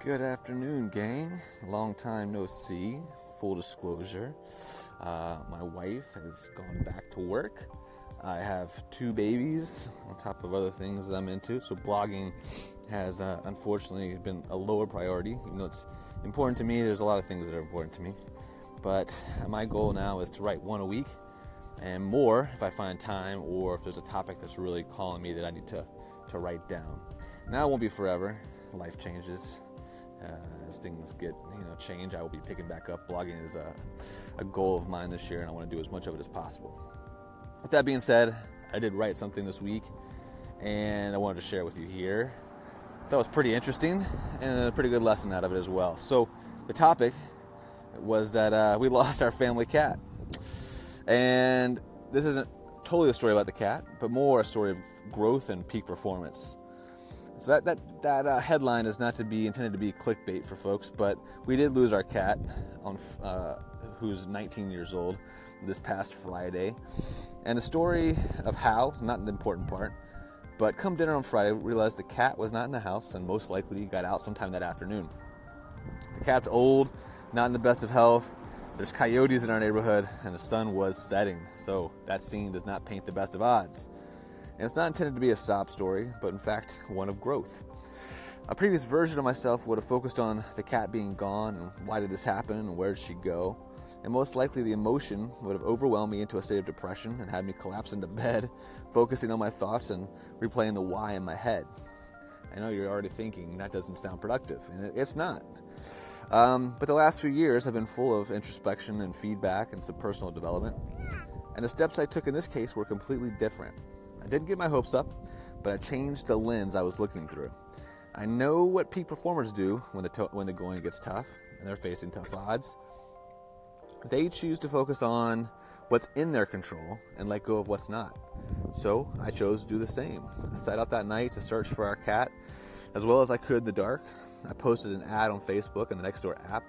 Good afternoon, gang. Long time no see. Full disclosure, uh, my wife has gone back to work. I have two babies on top of other things that I'm into, so blogging has uh, unfortunately been a lower priority. Even though it's important to me, there's a lot of things that are important to me. But my goal now is to write one a week and more if I find time or if there's a topic that's really calling me that I need to, to write down. Now it won't be forever. Life changes. Uh, as things get, you know, change, I will be picking back up. Blogging is a, a goal of mine this year, and I want to do as much of it as possible. With that being said, I did write something this week, and I wanted to share with you here. That was pretty interesting, and a pretty good lesson out of it as well. So, the topic was that uh, we lost our family cat, and this isn't totally a story about the cat, but more a story of growth and peak performance. So that that that uh, headline is not to be intended to be clickbait for folks, but we did lose our cat on uh, who's 19 years old this past Friday, and the story of how is not an important part. But come dinner on Friday, we realized the cat was not in the house and most likely got out sometime that afternoon. The cat's old, not in the best of health. There's coyotes in our neighborhood, and the sun was setting, so that scene does not paint the best of odds. And it's not intended to be a sob story, but in fact, one of growth. A previous version of myself would have focused on the cat being gone and why did this happen and where did she go. And most likely, the emotion would have overwhelmed me into a state of depression and had me collapse into bed, focusing on my thoughts and replaying the why in my head. I know you're already thinking that doesn't sound productive, and it's not. Um, but the last few years have been full of introspection and feedback and some personal development. And the steps I took in this case were completely different. I didn't get my hopes up, but I changed the lens I was looking through. I know what peak performers do when the, to- when the going gets tough and they're facing tough odds. They choose to focus on what's in their control and let go of what's not. So I chose to do the same. I set out that night to search for our cat as well as I could in the dark. I posted an ad on Facebook and the Nextdoor app.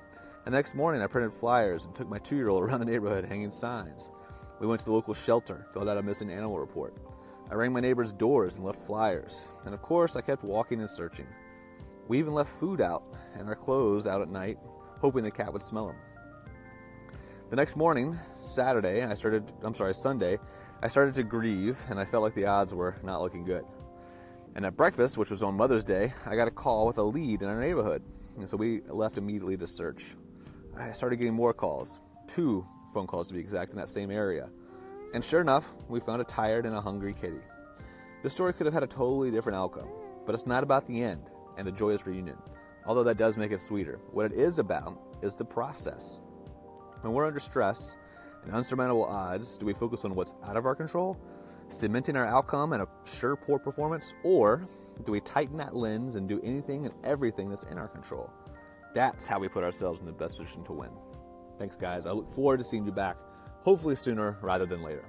And the next morning, I printed flyers and took my two year old around the neighborhood hanging signs. We went to the local shelter, filled out a missing animal report. I rang my neighbors' doors and left flyers. And of course, I kept walking and searching. We even left food out and our clothes out at night, hoping the cat would smell them. The next morning, Saturday, I started, I'm sorry, Sunday, I started to grieve and I felt like the odds were not looking good. And at breakfast, which was on Mother's Day, I got a call with a lead in our neighborhood. And so we left immediately to search. I started getting more calls, two phone calls to be exact, in that same area. And sure enough, we found a tired and a hungry kitty. This story could have had a totally different outcome, but it's not about the end and the joyous reunion, although that does make it sweeter. What it is about is the process. When we're under stress and unsurmountable odds, do we focus on what's out of our control, cementing our outcome and a sure poor performance, or do we tighten that lens and do anything and everything that's in our control? That's how we put ourselves in the best position to win. Thanks, guys. I look forward to seeing you back hopefully sooner rather than later.